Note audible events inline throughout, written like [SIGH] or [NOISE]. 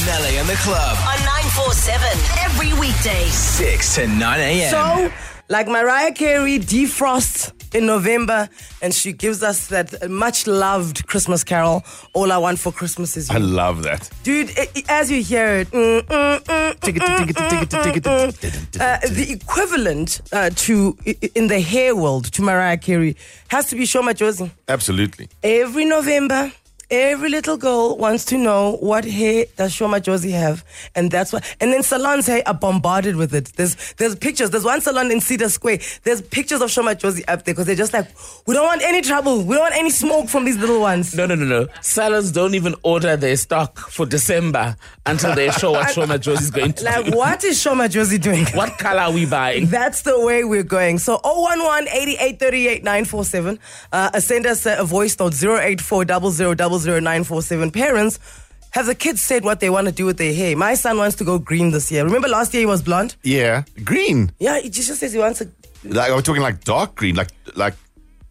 Anele and the club. on 947 every weekday. 6 to 9 a.m. So, like Mariah Carey defrosts in November, and she gives us that much loved Christmas carol, All I Want for Christmas Is You. I love that. Dude, i- i- as you hear it, mm, mm, mm, uh, the equivalent uh, to i- i- in the hair world to Mariah Carey has to be Sho Madjozi. Absolutely. Every November, every little girl wants to know what hair does Sho Madjozi have, and that's what. And then salons hey, are bombarded with it. There's there's pictures. There's one salon in Cedar Square. There's pictures of Sho Madjozi up there because they're just like, we don't want any trouble. We don't want any smoke from these little ones. No, no, no, no. Salons don't even order their stock for December until they show what [LAUGHS] Sho Madjozi is going to Like, do. what is Sho Madjozi doing? [LAUGHS] What color are we buying? That's the way we're going. So 011 8838 947. Uh, send us a, a voice note 084 947. Parents, have the kids said what they want to do with their hair? My son wants to go green this year. Remember last year he was blonde? Yeah. Green. Yeah, he just says he wants to. Like, are we talking like dark green? Like, like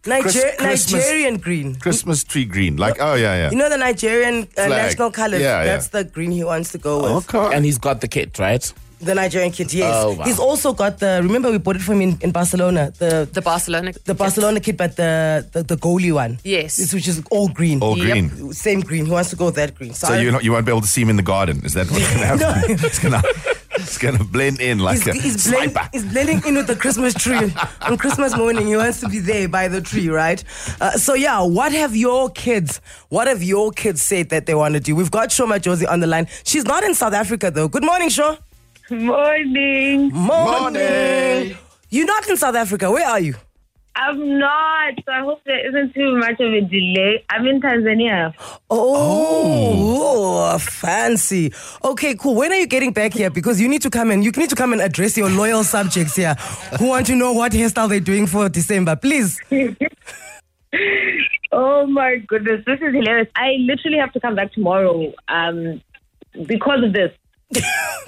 Niger- Christmas- Nigerian green. Christmas tree green? Like, oh, yeah, yeah. You know the Nigerian uh, national colors? Yeah, yeah. That's the green he wants to go with. Okay. And he's got the kit, right? The Nigerian kid, yes. Oh, wow. He's also got the, remember we bought it for him in, in Barcelona, the The Barcelona. the Barcelona kit, but the, the, the goalie one. Yes. It's- Which is all green. All Yep. green. Same green. He wants to go with that green. So I- you not, you won't be able to see him in the garden. Is that what's going [LAUGHS] to happen? it's going to it's going to blend in like He's, a he's, blend, he's blending in with the Christmas tree. [LAUGHS] On Christmas morning, he wants to be there by the tree, right? Uh, so, yeah, what have your kids, what have your kids said that they want to do? We've got Sho Madjozi on the line. She's not in South Africa, though. Good morning, Sho. Morning. Morning. You're not in South Africa. Where are you? I'm not. So I hope there isn't too much of a delay. I'm in Tanzania. Oh, fancy. Okay, cool. When are you getting back here? Because you need to come and you need to come and address your loyal subjects here who want to know what hairstyle they're doing for December. Please. [LAUGHS] Oh my goodness, this is hilarious. I literally have to come back tomorrow um, because of this. [LAUGHS]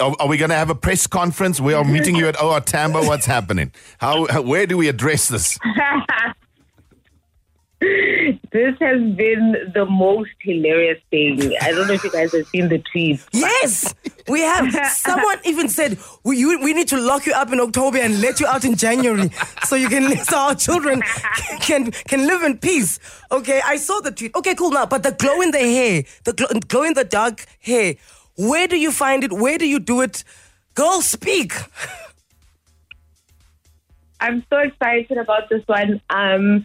Are, are we going to have a press conference? We are meeting you at OR Tambo. What's happening? How, how? Where do we address this? [LAUGHS] This has been the most hilarious thing. I don't know if you guys have seen the tweets. Yes, we have. [LAUGHS] Someone even said we, you, we need to lock you up in October and let you out in January so you can [LAUGHS] so our children can can live in peace. Okay, I saw the tweet. Okay, cool now. But the glow in the hair, the glow, glow in the dark hair. Where do you find it? Where do you do it? Girl, speak. [LAUGHS] I'm so excited about this one. Um,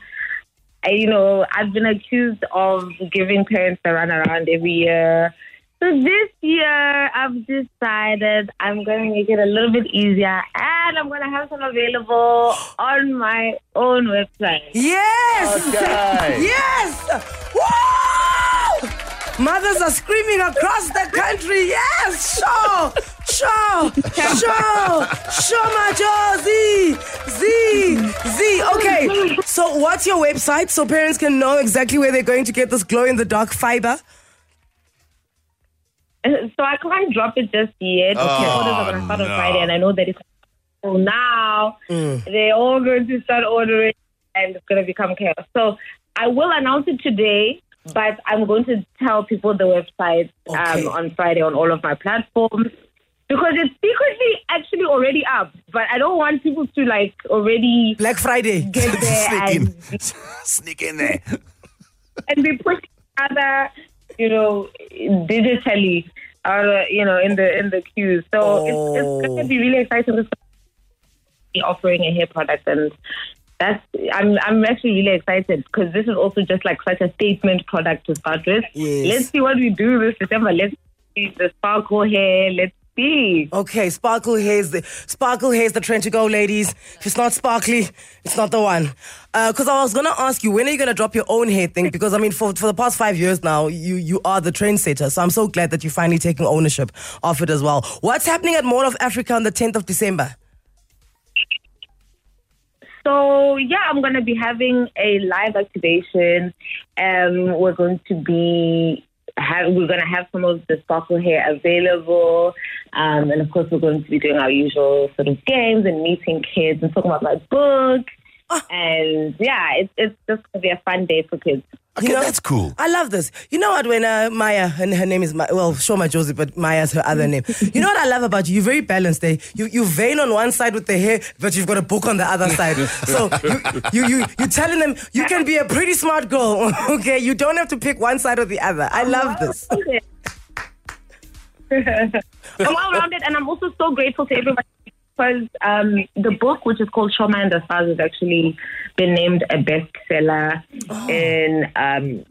I, you know, I've been accused of giving parents a run around every year. So this year, I've decided I'm going to make it a little bit easier, and I'm going to have some available on my own website. Yes. Okay. [LAUGHS] Yes! Woo! Mothers are screaming across the country. Yes! Show! Show! Show! Sho Madjozi! Z! Z! Okay, so what's your website so parents can know exactly where they're going to get this glow in the dark fiber? Uh, so I can't drop it just yet. Okay, Oh, orders are going to start on no. Friday, and I know that it's so now mm. they're all going to start ordering, and it's going to become chaos. So I will announce it today, but I'm going to tell people the website Okay. um, on Friday on all of my platforms because it's secretly actually already up. But I don't want people to like already Black Friday. get [LAUGHS] there Sneak and in. [LAUGHS] Sneak in there. [LAUGHS] and be pushing other, you know, digitally, or you know, in the in the queues. So it's, it's going to be really exciting to be offering a hair product, and that's I'm I'm actually really excited because this is also just like such a statement product to start with. Yes. Let's see what we do this December. Let's see the sparkle hair. Let's see. Okay, sparkle hair's the sparkle hair's the trend to go, ladies. If it's not sparkly, it's not the one. Uh, because I was gonna ask you, when are you gonna drop your own hair thing? Because I mean, for for the past five years now, you you are the trendsetter. So I'm so glad that you're finally taking ownership of it as well. What's happening at Mall of Africa on the 10th of December? So yeah, I'm gonna be having a live activation. Um, we're going to be have, we're gonna have some of the sparkle hair available, um, and of course we're going to be doing our usual sort of games and meeting kids and talking about my book. And yeah, it's it's just gonna be a fun day for kids. Okay, that's cool. I love this. You know what? When uh, Maya, and her name is Ma- well, Sho Madjozi, but Maya's her other name. [LAUGHS] You know what I love about you? You're very balanced. Eh? You you vein on one side with the hair, but you've got a book on the other side. [LAUGHS] So you you you you telling them you can be a pretty smart girl. [LAUGHS] Okay, you don't have to pick one side or the other. I love this. I'm well rounded, and I'm also so grateful to everybody because um, the book, which is called Shoma and the Stars, has actually been named a bestseller in um,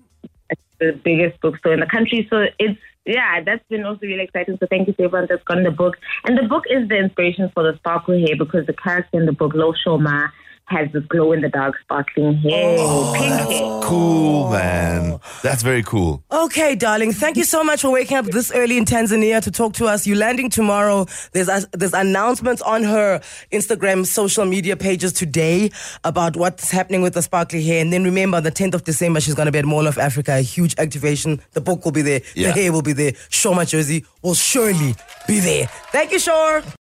the biggest bookstore in the country. So it's yeah, that's been also really exciting. So thank you to everyone that's gotten the book. And the book is the inspiration for the sparkle hair because the character in the book, Lo Shoma, has this glow in the dark sparkling hair, pink hair. Cool, man. That's very cool. Okay, darling. Thank you so much for waking up this early in Tanzania to talk to us. You're landing tomorrow. There's uh, there's announcements on her Instagram social media pages today about what's happening with the sparkly hair. And then remember, the 10th of December, she's going to be at Mall of Africa. A huge activation. The book will be there. Yeah. The hair will be there. Sho Madjozi will surely be there. Thank you, Sho.